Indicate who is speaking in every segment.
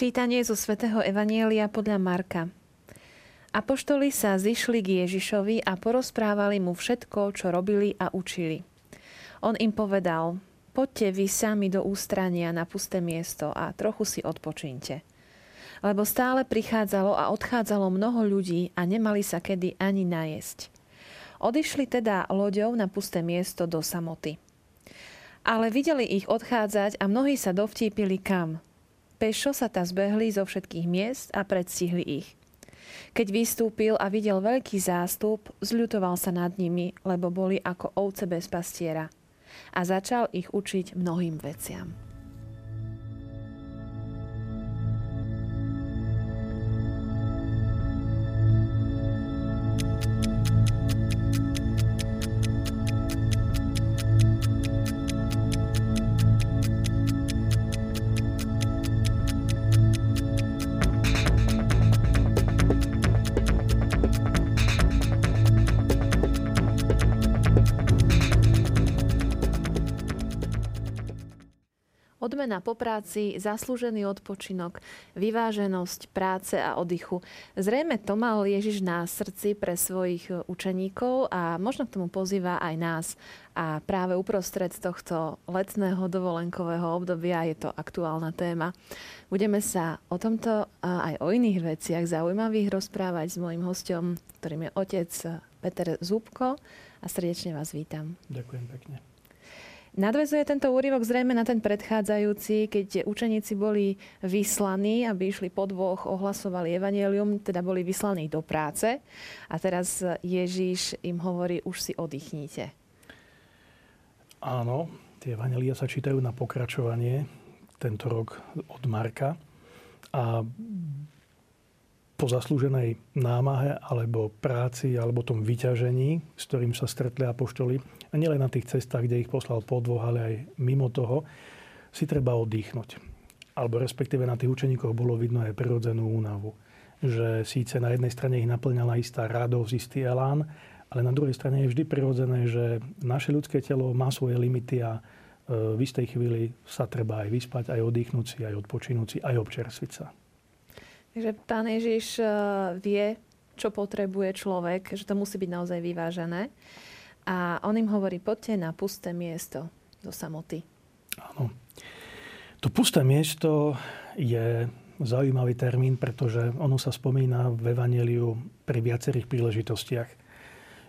Speaker 1: Čítanie zo svätého Evanielia podľa Marka. Apoštoli sa zišli k Ježišovi a porozprávali mu všetko, čo robili a učili. On im povedal, poďte vy sami do ústrania na pusté miesto a trochu si odpočinte. Lebo stále prichádzalo a odchádzalo mnoho ľudí a nemali sa kedy ani najesť. Odišli teda loďou na pusté miesto do samoty. Ale videli ich odchádzať a mnohí sa dovtípili kam – Pešo sa ta zbehli zo všetkých miest a predstihli ich. Keď vystúpil a videl veľký zástup, zľutoval sa nad nimi, lebo boli ako ovce bez pastiera. A začal ich učiť mnohým veciam. Odmena po práci, zaslúžený odpočinok, vyváženosť práce a oddychu. Zrejme to mal Ježiš na srdci pre svojich učeníkov a možno k tomu pozýva aj nás. A práve uprostred tohto letného dovolenkového obdobia je to aktuálna téma. Budeme sa o tomto a aj o iných veciach zaujímavých rozprávať s mojim hostom, ktorým je otec Peter Zúbko a srdečne vás vítam.
Speaker 2: Ďakujem pekne.
Speaker 1: Nadvezuje tento úryvok zrejme na ten predchádzajúci, keď učeníci boli vyslaní, aby išli po dvoch, ohlasovali evanelium, teda boli vyslaní do práce. A teraz Ježíš im hovorí, už si oddychnite.
Speaker 2: Áno, tie evanelia sa čítajú na pokračovanie tento rok od Marka. A po zaslúženej námahe alebo práci alebo tom vyťažení, s ktorým sa stretli apoštoli, a nielen na tých cestách, kde ich poslal po dvoch, ale aj mimo toho, si treba oddychnúť. Alebo respektíve na tých učeníkoch bolo vidno aj prirodzenú únavu. Že síce na jednej strane ich naplňala istá radosť, istý elán, ale na druhej strane je vždy prirodzené, že naše ľudské telo má svoje limity a e, v istej chvíli sa treba aj vyspať, aj oddychnúť si, aj odpočinúť si, aj občerstviť sa.
Speaker 1: Takže pán Ježiš eh, vie, čo potrebuje človek, že to musí byť naozaj vyvážené. A on im hovorí, poďte na pusté miesto do samoty.
Speaker 2: Áno. To pusté miesto je zaujímavý termín, pretože ono sa spomína v Evangeliu pri viacerých príležitostiach.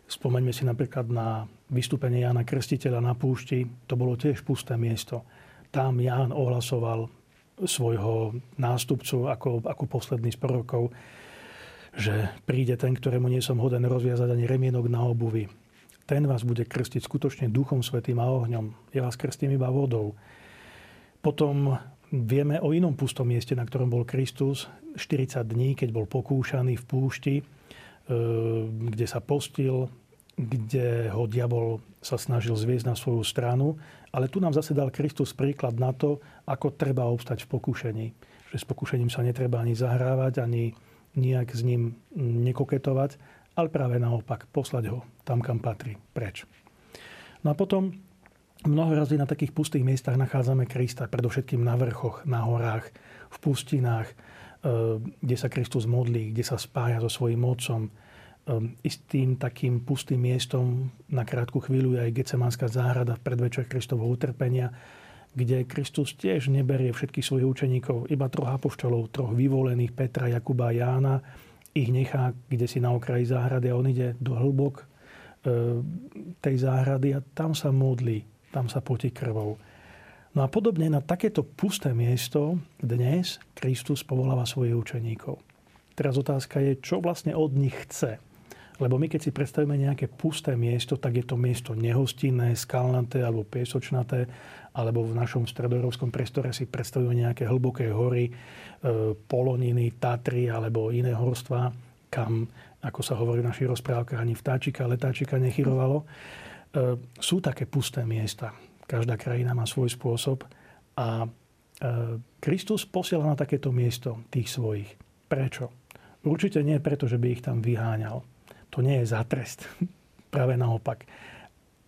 Speaker 2: Spomeňme si napríklad na vystúpenie Jána Krstiteľa na púšti. To bolo tiež pusté miesto. Tam Ján ohlasoval svojho nástupcu ako, ako posledný z prorokov, že príde ten, ktorému nie som hoden rozviazať ani remienok na obuvi. Ten vás bude krstiť skutočne duchom svetým a ohňom. Ja vás krstím iba vodou. Potom vieme o inom pustom mieste, na ktorom bol Kristus 40 dní, keď bol pokúšaný v púšti, e, kde sa postil, kde ho diabol sa snažil zviesť na svoju stranu. Ale tu nám zase dal Kristus príklad na to, ako treba obstať v pokúšení. Že s pokúšením sa netreba ani zahrávať, ani nejak s ním nekoketovať, ale práve naopak poslať ho tam, kam patrí, preč. No a potom mnoho razy na takých pustých miestach nachádzame Krista, predovšetkým na vrchoch, na horách, v pustinách, eh, kde sa Kristus modlí, kde sa spája so svojím mocom, um, istým takým pustým miestom na krátku chvíľu je aj Gecemanská záhrada v predvečer Kristovho utrpenia, kde Kristus tiež neberie všetkých svojich učeníkov, iba troch apoštolov, troch vyvolených, Petra, Jakuba a Jána, ich nechá kde si na okraji záhrady a on ide do hĺbok e, tej záhrady a tam sa modlí, tam sa potí krvou. No a podobne na takéto pusté miesto dnes Kristus povoláva svojich učeníkov. Teraz otázka je, čo vlastne od nich chce. Lebo my keď si predstavíme nejaké pusté miesto, tak je to miesto nehostinné, skalnaté alebo piesočnaté, alebo v našom stredoeurópskom priestore si predstavujeme nejaké hlboké hory, e, poloniny, Tatry alebo iné horstva, kam, ako sa hovorí v našich rozprávkach, ani vtáčika, letáčika nechyrovalo. E, sú také pusté miesta. Každá krajina má svoj spôsob a e, Kristus posiela na takéto miesto tých svojich. Prečo? Určite nie preto, že by ich tam vyháňal to nie je za trest. Práve naopak.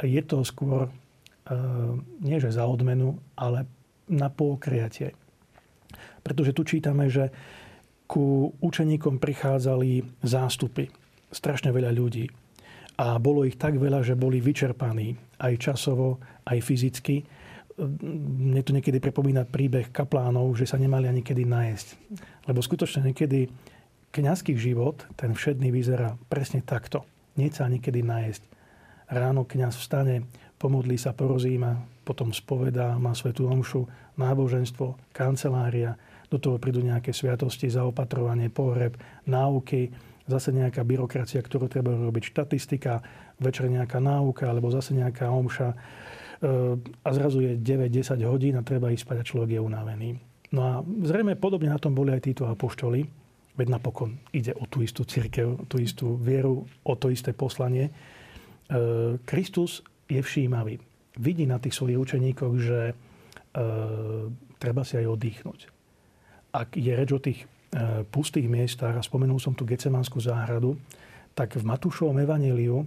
Speaker 2: Je to skôr e, nie že za odmenu, ale na pokriatie. Pretože tu čítame, že ku učeníkom prichádzali zástupy. Strašne veľa ľudí. A bolo ich tak veľa, že boli vyčerpaní aj časovo, aj fyzicky. Mne to niekedy pripomína príbeh kaplánov, že sa nemali ani kedy najesť. Lebo skutočne niekedy kňazský život, ten všedný vyzerá presne takto. Nie sa ani kedy najesť. Ráno kňaz vstane, pomodlí sa, porozíma, potom spovedá, má svetú omšu, náboženstvo, kancelária, do toho prídu nejaké sviatosti, zaopatrovanie, pohreb, náuky, zase nejaká byrokracia, ktorú treba robiť, štatistika, večer nejaká náuka, alebo zase nejaká omša. E, a zrazu je 9-10 hodín a treba ísť spať a človek je unavený. No a zrejme podobne na tom boli aj títo apoštoli, veď napokon ide o tú istú církev, tú istú vieru, o to isté poslanie. E, Kristus je všímavý. Vidí na tých svojich učeníkoch, že e, treba si aj oddychnúť. Ak je reč o tých e, pustých miestach, a spomenul som tu Gecemanskú záhradu, tak v Matúšovom evaníliu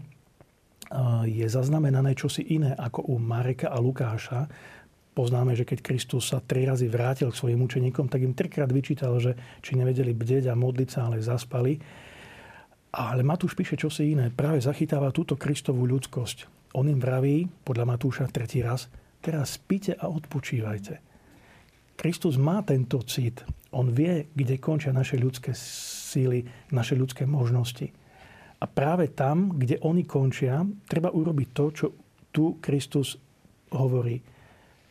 Speaker 2: je zaznamenané čosi iné ako u Mareka a Lukáša. Poznáme, že keď Kristus sa tri razy vrátil k svojim učeníkom, tak im trikrát vyčítal, že či nevedeli bdeť a modliť sa, ale zaspali. Ale Matúš píše čosi iné. Práve zachytáva túto Kristovú ľudskosť on im vraví, podľa Matúša tretí raz, teraz spíte a odpočívajte. Kristus má tento cit. On vie, kde končia naše ľudské síly, naše ľudské možnosti. A práve tam, kde oni končia, treba urobiť to, čo tu Kristus hovorí.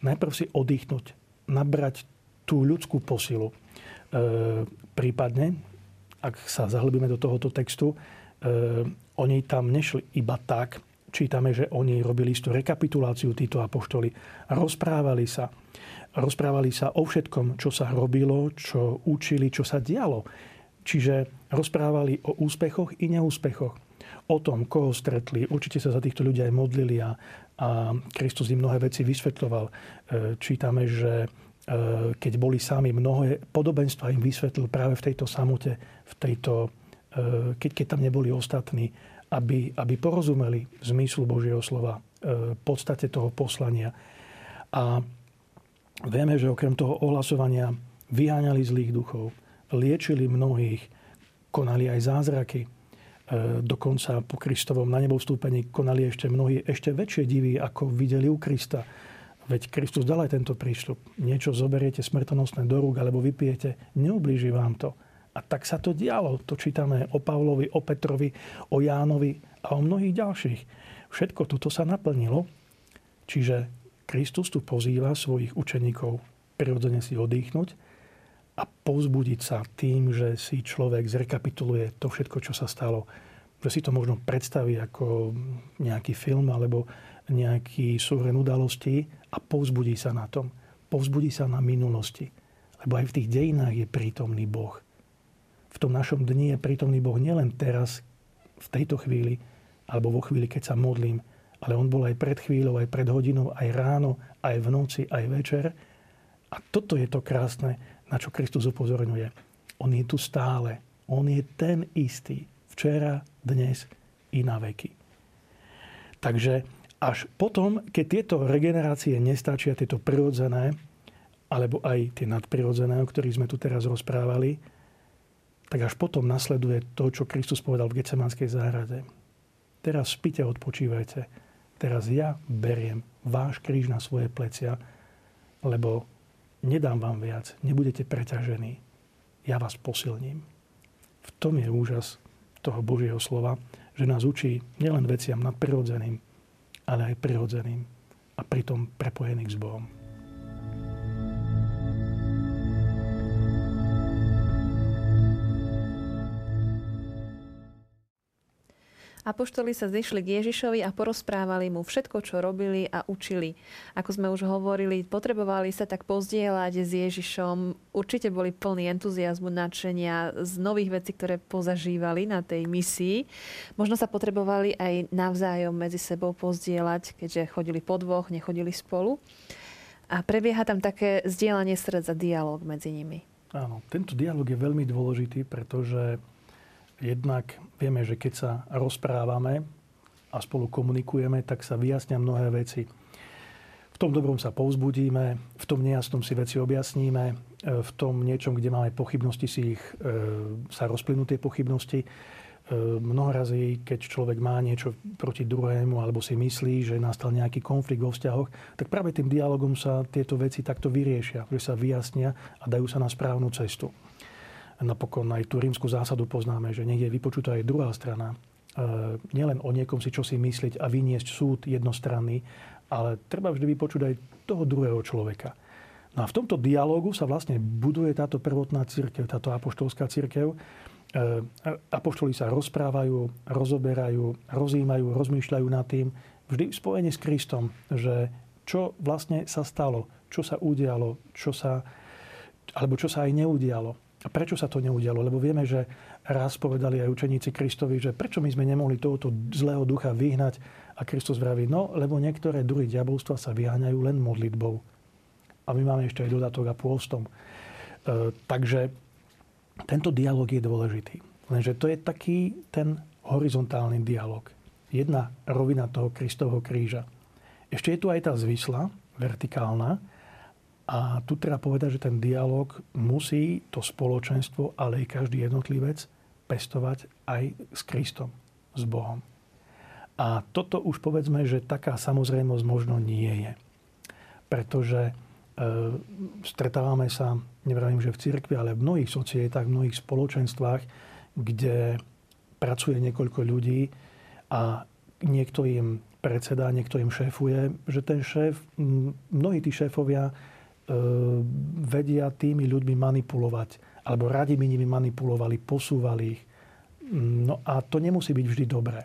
Speaker 2: Najprv si oddychnúť, nabrať tú ľudskú posilu. E, prípadne, ak sa zahlbíme do tohoto textu, e, oni tam nešli iba tak, čítame, že oni robili istú rekapituláciu, títo apoštoli. Rozprávali sa. Rozprávali sa o všetkom, čo sa robilo, čo učili, čo sa dialo. Čiže rozprávali o úspechoch i neúspechoch. O tom, koho stretli. Určite sa za týchto ľudí aj modlili a, a Kristus im mnohé veci vysvetľoval. E, čítame, že e, keď boli sami, mnohé podobenstva im vysvetlil práve v tejto samote, v tejto, e, keď, keď tam neboli ostatní aby, aby porozumeli zmyslu Božieho slova, podstate toho poslania. A vieme, že okrem toho ohlasovania vyháňali zlých duchov, liečili mnohých, konali aj zázraky. E, dokonca po Kristovom na nebo vstúpení konali ešte mnohí ešte väčšie divy, ako videli u Krista. Veď Kristus dal aj tento príšľub. Niečo zoberiete smrtonosné do rúk alebo vypijete, neublíži vám to a tak sa to dialo. To čítame o Pavlovi, o Petrovi, o Jánovi a o mnohých ďalších. Všetko toto sa naplnilo. Čiže Kristus tu pozýva svojich učeníkov prirodzene si oddychnúť a povzbudiť sa tým, že si človek zrekapituluje to všetko, čo sa stalo. Že si to možno predstaví ako nejaký film alebo nejaký súhren udalostí a povzbudí sa na tom. Povzbudí sa na minulosti. Lebo aj v tých dejinách je prítomný Boh v tom našom dni je prítomný Boh nielen teraz, v tejto chvíli, alebo vo chvíli, keď sa modlím, ale on bol aj pred chvíľou, aj pred hodinou, aj ráno, aj v noci, aj večer. A toto je to krásne, na čo Kristus upozorňuje. On je tu stále. On je ten istý. Včera, dnes i na veky. Takže až potom, keď tieto regenerácie nestačia, tieto prirodzené, alebo aj tie nadprirodzené, o ktorých sme tu teraz rozprávali, tak až potom nasleduje to, čo Kristus povedal v Gecemanskej záhrade. Teraz spite, odpočívajte. Teraz ja beriem váš kríž na svoje plecia, lebo nedám vám viac, nebudete preťažení. Ja vás posilním. V tom je úžas toho Božieho slova, že nás učí nielen veciam nadprirodzeným, ale aj prirodzeným a pritom prepojených s Bohom.
Speaker 1: Apoštoli sa zišli k Ježišovi a porozprávali mu všetko, čo robili a učili. Ako sme už hovorili, potrebovali sa tak pozdieľať s Ježišom. Určite boli plní entuziasmu, nadšenia z nových vecí, ktoré pozažívali na tej misii. Možno sa potrebovali aj navzájom medzi sebou pozdieľať, keďže chodili po dvoch, nechodili spolu. A prebieha tam také zdieľanie srdca, dialog medzi nimi.
Speaker 2: Áno, tento dialog je veľmi dôležitý, pretože Jednak vieme, že keď sa rozprávame a spolu komunikujeme, tak sa vyjasnia mnohé veci. V tom dobrom sa povzbudíme, v tom nejasnom si veci objasníme, v tom niečom, kde máme pochybnosti, si ich, sa rozplynú tie pochybnosti. Mnoho razy, keď človek má niečo proti druhému alebo si myslí, že nastal nejaký konflikt vo vzťahoch, tak práve tým dialogom sa tieto veci takto vyriešia, že sa vyjasnia a dajú sa na správnu cestu. Napokon aj tú rímsku zásadu poznáme, že nech je vypočutá aj druhá strana. Nielen o niekom si čo si myslieť a vyniesť súd jednostranný, ale treba vždy vypočuť aj toho druhého človeka. No a v tomto dialogu sa vlastne buduje táto prvotná církev, táto apoštolská církev. E, apoštoli sa rozprávajú, rozoberajú, rozímajú, rozmýšľajú nad tým, vždy v spojení s Kristom, že čo vlastne sa stalo, čo sa udialo, čo sa, alebo čo sa aj neudialo. A prečo sa to neudialo? Lebo vieme, že raz povedali aj učeníci Kristovi, že prečo my sme nemohli tohoto zlého ducha vyhnať a Kristus vraví, no, lebo niektoré druhy diabolstva sa vyháňajú len modlitbou. A my máme ešte aj dodatok a pôstom. E, takže tento dialog je dôležitý. Lenže to je taký ten horizontálny dialog. Jedna rovina toho Kristovho kríža. Ešte je tu aj tá zvisla, vertikálna. A tu treba povedať, že ten dialog musí to spoločenstvo, ale aj každý jednotlivec pestovať aj s Kristom, s Bohom. A toto už povedzme, že taká samozrejmosť možno nie je. Pretože e, stretávame sa, nevravím, že v cirkvi, ale v mnohých societách, v mnohých spoločenstvách, kde pracuje niekoľko ľudí a niekto im predseda, niekto im šéfuje, že ten šéf, mnohí tí šéfovia vedia tými ľuďmi manipulovať, alebo radi by nimi manipulovali, posúvali ich. No a to nemusí byť vždy dobré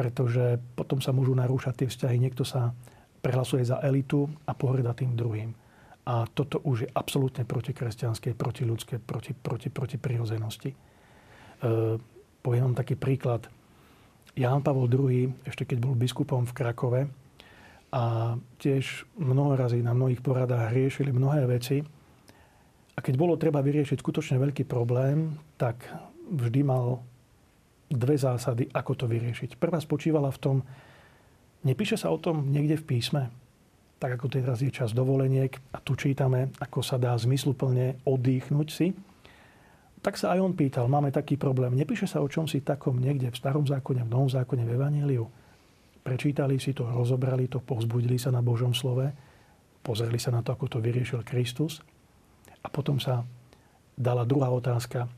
Speaker 2: pretože potom sa môžu narúšať tie vzťahy. Niekto sa prehlasuje za elitu a pohreda tým druhým. A toto už je absolútne protikresťanské, protiľudské, proti, proti, proti prirozenosti. E, poviem vám taký príklad. Ján Pavol II, ešte keď bol biskupom v Krakove, a tiež mnoho razy na mnohých poradách riešili mnohé veci. A keď bolo treba vyriešiť skutočne veľký problém, tak vždy mal dve zásady, ako to vyriešiť. Prvá spočívala v tom, nepíše sa o tom niekde v písme, tak ako teraz je čas dovoleniek a tu čítame, ako sa dá zmysluplne oddychnúť si, tak sa aj on pýtal, máme taký problém, nepíše sa o čom si takom niekde v starom zákone, v novom zákone, v Evangeliu. Prečítali si to, rozobrali to, povzbudili sa na Božom slove, pozreli sa na to, ako to vyriešil Kristus a potom sa dala druhá otázka,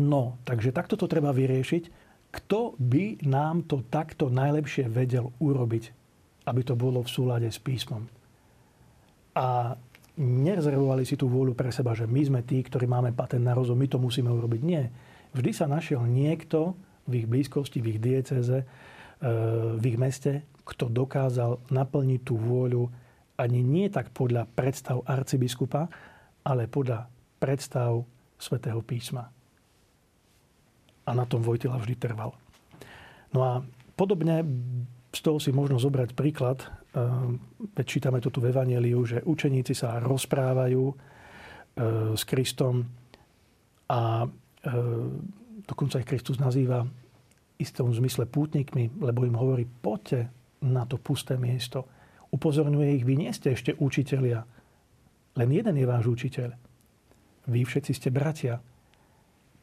Speaker 2: No, takže takto to treba vyriešiť. Kto by nám to takto najlepšie vedel urobiť, aby to bolo v súlade s písmom? A nerezervovali si tú vôľu pre seba, že my sme tí, ktorí máme patent na rozum, my to musíme urobiť. Nie. Vždy sa našiel niekto v ich blízkosti, v ich dieceze, v ich meste, kto dokázal naplniť tú vôľu ani nie tak podľa predstav arcibiskupa, ale podľa predstav svätého písma a na tom Vojtila vždy trval. No a podobne z toho si možno zobrať príklad, keď čítame to tu v Evangeliu, že učeníci sa rozprávajú e, s Kristom a e, dokonca ich Kristus nazýva istom zmysle pútnikmi, lebo im hovorí, poďte na to pusté miesto. Upozorňuje ich, vy nie ste ešte učitelia. Len jeden je váš učiteľ. Vy všetci ste bratia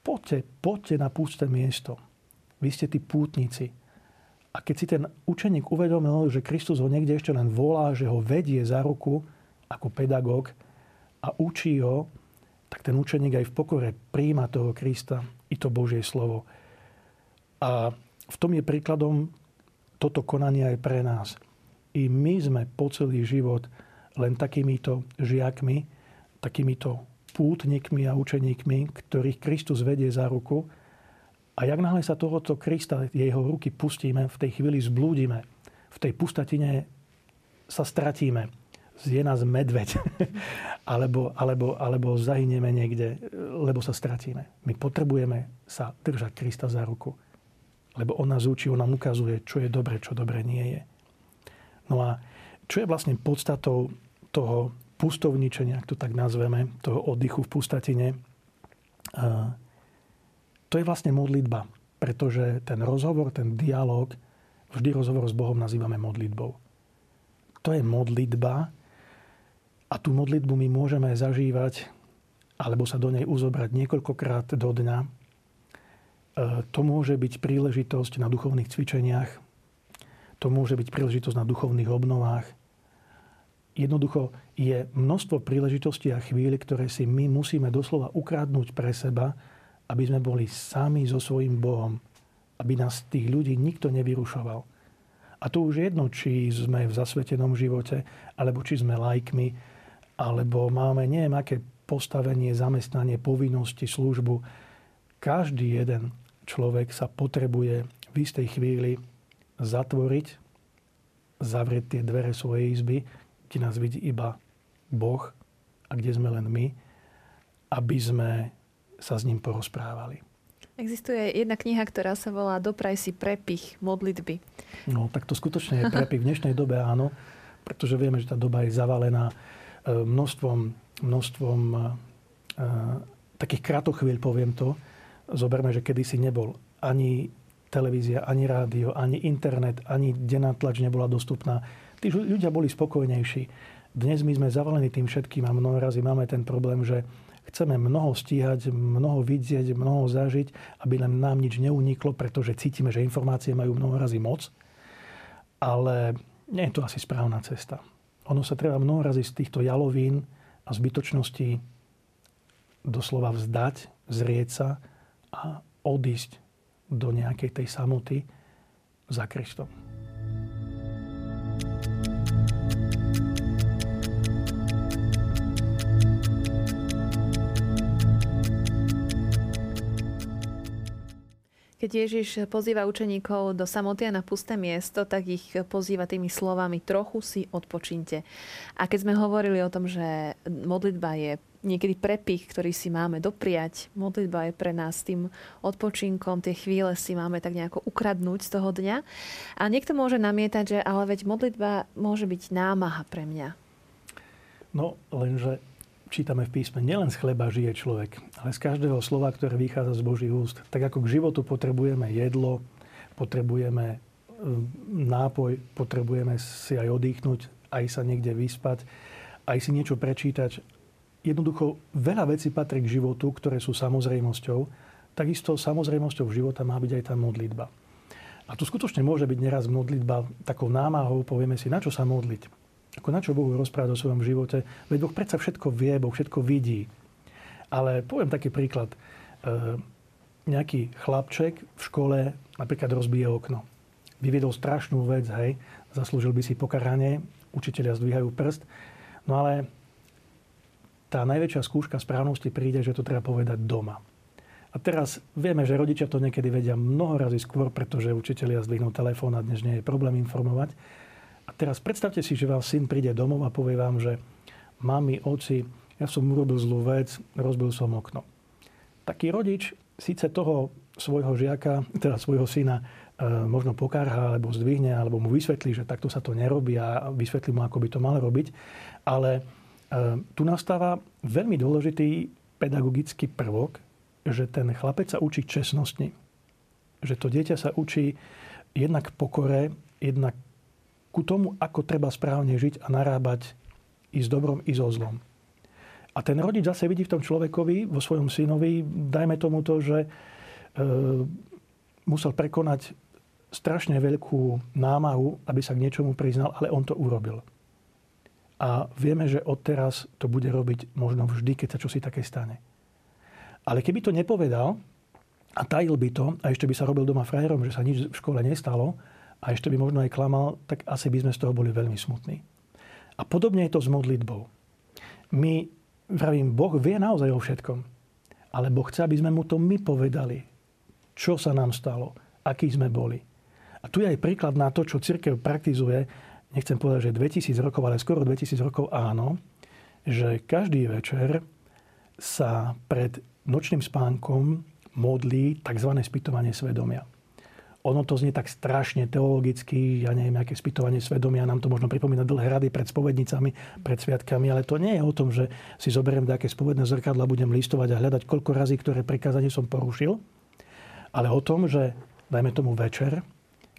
Speaker 2: poďte, poďte na pusté miesto. Vy ste tí pútnici. A keď si ten učeník uvedomil, že Kristus ho niekde ešte len volá, že ho vedie za ruku ako pedagóg a učí ho, tak ten učeník aj v pokore príjma toho Krista i to Božie slovo. A v tom je príkladom toto konanie aj pre nás. I my sme po celý život len takýmito žiakmi, takýmito pútnikmi a učeníkmi, ktorých Kristus vedie za ruku. A jak náhle sa tohoto Krista, jeho ruky pustíme, v tej chvíli zblúdime. V tej pustatine sa stratíme. Zje nás medveď. alebo, alebo, alebo zahyneme niekde, lebo sa stratíme. My potrebujeme sa držať Krista za ruku. Lebo on nás učí, on nám ukazuje, čo je dobre, čo dobre nie je. No a čo je vlastne podstatou toho pustovničenia, ak to tak nazveme, toho oddychu v pustatine, to je vlastne modlitba. Pretože ten rozhovor, ten dialog, vždy rozhovor s Bohom nazývame modlitbou. To je modlitba a tú modlitbu my môžeme zažívať alebo sa do nej uzobrať niekoľkokrát do dňa. To môže byť príležitosť na duchovných cvičeniach, to môže byť príležitosť na duchovných obnovách. Jednoducho je množstvo príležitostí a chvíľ, ktoré si my musíme doslova ukradnúť pre seba, aby sme boli sami so svojím Bohom. Aby nás tých ľudí nikto nevyrušoval. A to už jedno, či sme v zasvetenom živote, alebo či sme lajkmi, alebo máme neviem aké postavenie, zamestnanie, povinnosti, službu. Každý jeden človek sa potrebuje v istej chvíli zatvoriť, zavrieť tie dvere svojej izby, kde nás vidí iba Boh a kde sme len my, aby sme sa s ním porozprávali.
Speaker 1: Existuje jedna kniha, ktorá sa volá Dopraj si prepich modlitby.
Speaker 2: No, tak to skutočne je prepich v dnešnej dobe, áno, pretože vieme, že tá doba je zavalená e, množstvom množstvom eh, takých kratochvíľ, poviem to. Zoberme, že kedysi nebol ani televízia, ani rádio, ani internet, ani denná tlač nebola dostupná. Tí ľudia boli spokojnejší. Dnes my sme zavalení tým všetkým a mnoho razy máme ten problém, že chceme mnoho stíhať, mnoho vidieť, mnoho zažiť, aby len nám nič neuniklo, pretože cítime, že informácie majú mnoho razy moc. Ale nie je to asi správna cesta. Ono sa treba mnoho razy z týchto jalovín a zbytočnosti doslova vzdať, zrieť sa a odísť do nejakej tej samoty za Kristom.
Speaker 1: Keď Ježiš pozýva učeníkov do samoty a na pusté miesto, tak ich pozýva tými slovami trochu si odpočinte. A keď sme hovorili o tom, že modlitba je niekedy prepich, ktorý si máme dopriať. Modlitba je pre nás tým odpočinkom, tie chvíle si máme tak nejako ukradnúť z toho dňa. A niekto môže namietať, že ale veď modlitba môže byť námaha pre mňa.
Speaker 2: No, lenže čítame v písme, nielen z chleba žije človek, ale z každého slova, ktoré vychádza z Božích úst. Tak ako k životu potrebujeme jedlo, potrebujeme e, nápoj, potrebujeme si aj oddychnúť, aj sa niekde vyspať, aj si niečo prečítať. Jednoducho veľa vecí patrí k životu, ktoré sú samozrejmosťou. Takisto samozrejmosťou života má byť aj tá modlitba. A tu skutočne môže byť neraz modlitba takou námahou, povieme si, na čo sa modliť ako na čo Bohu rozprávať o svojom živote? Veď Boh predsa všetko vie, Boh všetko vidí. Ale poviem taký príklad. E, nejaký chlapček v škole napríklad rozbije okno. Vyviedol strašnú vec, hej, zaslúžil by si pokaranie, učiteľia zdvíhajú prst. No ale tá najväčšia skúška správnosti príde, že to treba povedať doma. A teraz vieme, že rodičia to niekedy vedia mnoho razy skôr, pretože učiteľia zdvihnú telefón a dnes nie je problém informovať. A teraz predstavte si, že vás syn príde domov a povie vám, že mami, oci, ja som urobil zlú vec, rozbil som okno. Taký rodič síce toho svojho žiaka, teda svojho syna, e, možno pokárha, alebo zdvihne, alebo mu vysvetlí, že takto sa to nerobí a vysvetlí mu, ako by to mal robiť. Ale tu nastáva veľmi dôležitý pedagogický prvok, že ten chlapec sa učí čestnosti. Že to dieťa sa učí jednak pokore, jednak ku tomu, ako treba správne žiť a narábať i s dobrom, i so zlom. A ten rodič zase vidí v tom človekovi, vo svojom synovi, dajme tomu to, že e, musel prekonať strašne veľkú námahu, aby sa k niečomu priznal, ale on to urobil. A vieme, že odteraz to bude robiť možno vždy, keď sa čosi také stane. Ale keby to nepovedal a tajil by to, a ešte by sa robil doma frajerom, že sa nič v škole nestalo, a ešte by možno aj klamal, tak asi by sme z toho boli veľmi smutní. A podobne je to s modlitbou. My, vravím, Boh vie naozaj o všetkom. Ale Boh chce, aby sme mu to my povedali. Čo sa nám stalo, akí sme boli. A tu je aj príklad na to, čo církev praktizuje, nechcem povedať, že 2000 rokov, ale skoro 2000 rokov áno, že každý večer sa pred nočným spánkom modlí tzv. spytovanie svedomia ono to znie tak strašne teologicky, ja neviem, aké spytovanie svedomia, nám to možno pripomína dlhé rady pred spovednicami, pred sviatkami, ale to nie je o tom, že si zoberiem také spovedné zrkadla, budem listovať a hľadať, koľko razy, ktoré prikázanie som porušil, ale o tom, že dajme tomu večer,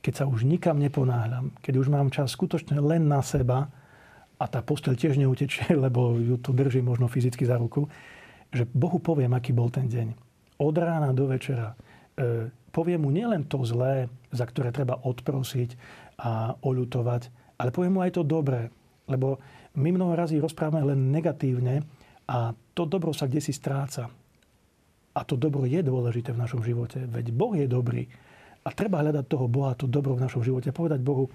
Speaker 2: keď sa už nikam neponáhľam, keď už mám čas skutočne len na seba a tá postel tiež neutečie, lebo ju tu drží možno fyzicky za ruku, že Bohu poviem, aký bol ten deň. Od rána do večera. E, poviem mu nielen to zlé, za ktoré treba odprosiť a oľutovať, ale poviem mu aj to dobré. Lebo my mnoho razy rozprávame len negatívne a to dobro sa kde si stráca. A to dobro je dôležité v našom živote. Veď Boh je dobrý. A treba hľadať toho Boha, to dobro v našom živote. Povedať Bohu,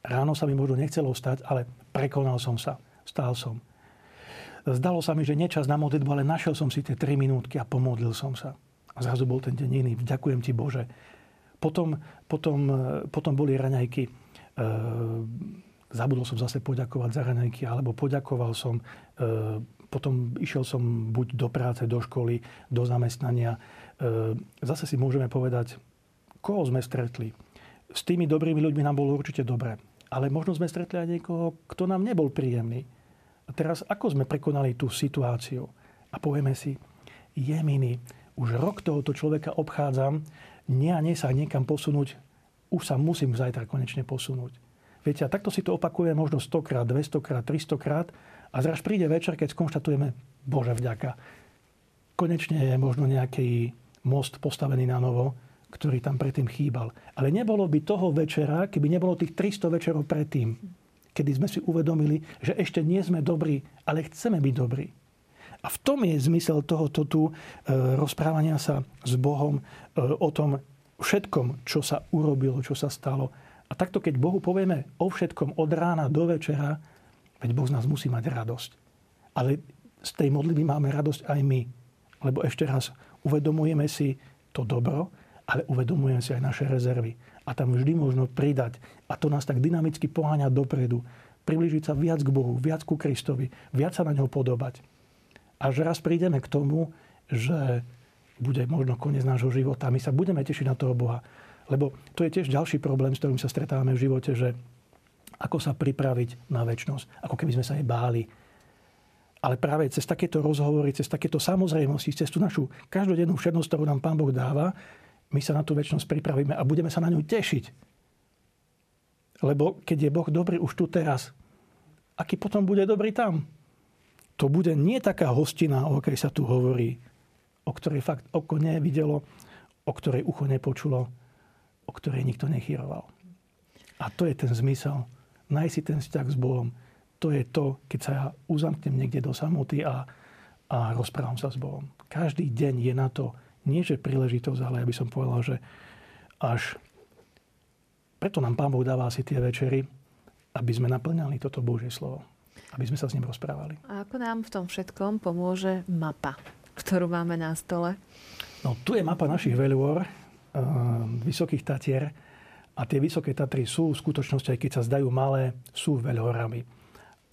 Speaker 2: ráno sa mi možno nechcelo stať, ale prekonal som sa. Stál som. Zdalo sa mi, že nečas na modlitbu, ale našiel som si tie 3 minútky a pomodlil som sa. A zrazu bol ten deň iný. Ďakujem ti Bože. Potom, potom, potom boli raňajky. E, zabudol som zase poďakovať za raňajky, alebo poďakoval som. E, potom išiel som buď do práce, do školy, do zamestnania. E, zase si môžeme povedať, koho sme stretli. S tými dobrými ľuďmi nám bolo určite dobre. Ale možno sme stretli aj niekoho, kto nám nebol príjemný. A teraz ako sme prekonali tú situáciu? A povieme si, jeminy, už rok tohoto človeka obchádzam, nie a nie sa niekam posunúť, už sa musím zajtra konečne posunúť. Viete, a takto si to opakuje možno 100 krát, 200 krát, 300 krát a zraž príde večer, keď skonštatujeme, Bože vďaka, konečne je možno nejaký most postavený na novo, ktorý tam predtým chýbal. Ale nebolo by toho večera, keby nebolo tých 300 večerov predtým, kedy sme si uvedomili, že ešte nie sme dobrí, ale chceme byť dobrí. A v tom je zmysel tohoto tu e, rozprávania sa s Bohom e, o tom všetkom, čo sa urobilo, čo sa stalo. A takto, keď Bohu povieme o všetkom od rána do večera, veď Boh z nás musí mať radosť. Ale z tej modlitby máme radosť aj my. Lebo ešte raz, uvedomujeme si to dobro, ale uvedomujeme si aj naše rezervy. A tam vždy možno pridať. A to nás tak dynamicky poháňa dopredu. Priblížiť sa viac k Bohu, viac ku Kristovi, viac sa na ňo podobať až raz prídeme k tomu, že bude možno koniec nášho života. My sa budeme tešiť na toho Boha. Lebo to je tiež ďalší problém, s ktorým sa stretávame v živote, že ako sa pripraviť na väčnosť. Ako keby sme sa jej báli. Ale práve cez takéto rozhovory, cez takéto samozrejmosti, cez tú našu každodennú všednosť, ktorú nám Pán Boh dáva, my sa na tú väčnosť pripravíme a budeme sa na ňu tešiť. Lebo keď je Boh dobrý už tu teraz, aký potom bude dobrý tam? to bude nie taká hostina, o ktorej sa tu hovorí, o ktorej fakt oko nevidelo, o ktorej ucho nepočulo, o ktorej nikto nechyroval. A to je ten zmysel. Naj si ten vzťah s Bohom. To je to, keď sa ja uzamknem niekde do samoty a, a rozprávam sa s Bohom. Každý deň je na to nie že príležitosť, ale ja by som povedal, že až preto nám Pán Boh dáva asi tie večery, aby sme naplňali toto Božie slovo aby sme sa s ním rozprávali.
Speaker 1: A ako nám v tom všetkom pomôže mapa, ktorú máme na stole?
Speaker 2: No, tu je mapa našich veľôr, uh, Vysokých Tatier. A tie Vysoké Tatry sú v skutočnosti, aj keď sa zdajú malé, sú veľhorami.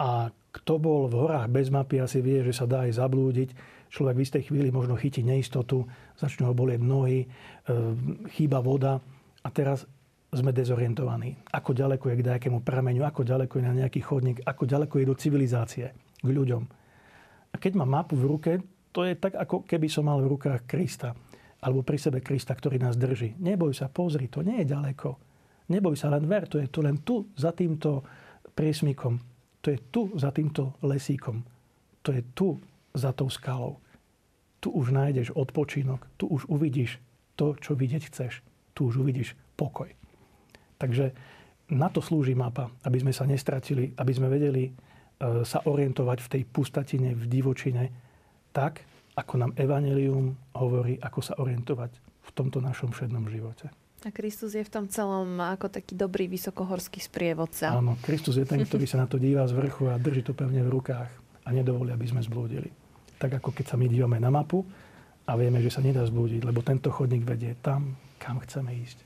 Speaker 2: A kto bol v horách bez mapy, asi vie, že sa dá aj zablúdiť. Človek v istej chvíli možno chytí neistotu, začnú ho bolieť nohy, uh, chýba voda. A teraz sme dezorientovaní. Ako ďaleko je k nejakému prameňu, ako ďaleko je na nejaký chodník, ako ďaleko je do civilizácie, k ľuďom. A keď mám mapu v ruke, to je tak, ako keby som mal v rukách Krista. Alebo pri sebe Krista, ktorý nás drží. Neboj sa, pozri, to nie je ďaleko. Neboj sa, len ver, to je to len tu, za týmto priesmikom. To je tu, za týmto lesíkom. To je tu, za tou skalou. Tu už nájdeš odpočinok. Tu už uvidíš to, čo vidieť chceš. Tu už uvidíš pokoj. Takže na to slúži mapa, aby sme sa nestratili, aby sme vedeli e, sa orientovať v tej pustatine, v divočine, tak, ako nám Evangelium hovorí, ako sa orientovať v tomto našom všednom živote.
Speaker 1: A Kristus je v tom celom ako taký dobrý vysokohorský sprievodca.
Speaker 2: Áno, Kristus je ten, ktorý sa na to díva z vrchu a drží to pevne v rukách a nedovolí, aby sme zblúdili. Tak ako keď sa my dívame na mapu a vieme, že sa nedá zblúdiť, lebo tento chodník vedie tam, kam chceme ísť.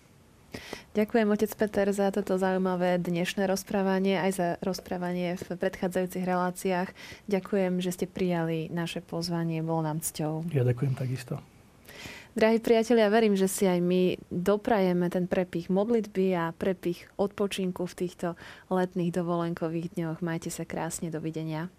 Speaker 1: Ďakujem, otec Peter, za toto zaujímavé dnešné rozprávanie, aj za rozprávanie v predchádzajúcich reláciách. Ďakujem, že ste prijali naše pozvanie, bolo nám cťou.
Speaker 2: Ja ďakujem takisto.
Speaker 1: Drahí priatelia, verím, že si aj my doprajeme ten prepich modlitby a prepich odpočinku v týchto letných dovolenkových dňoch. Majte sa krásne, dovidenia.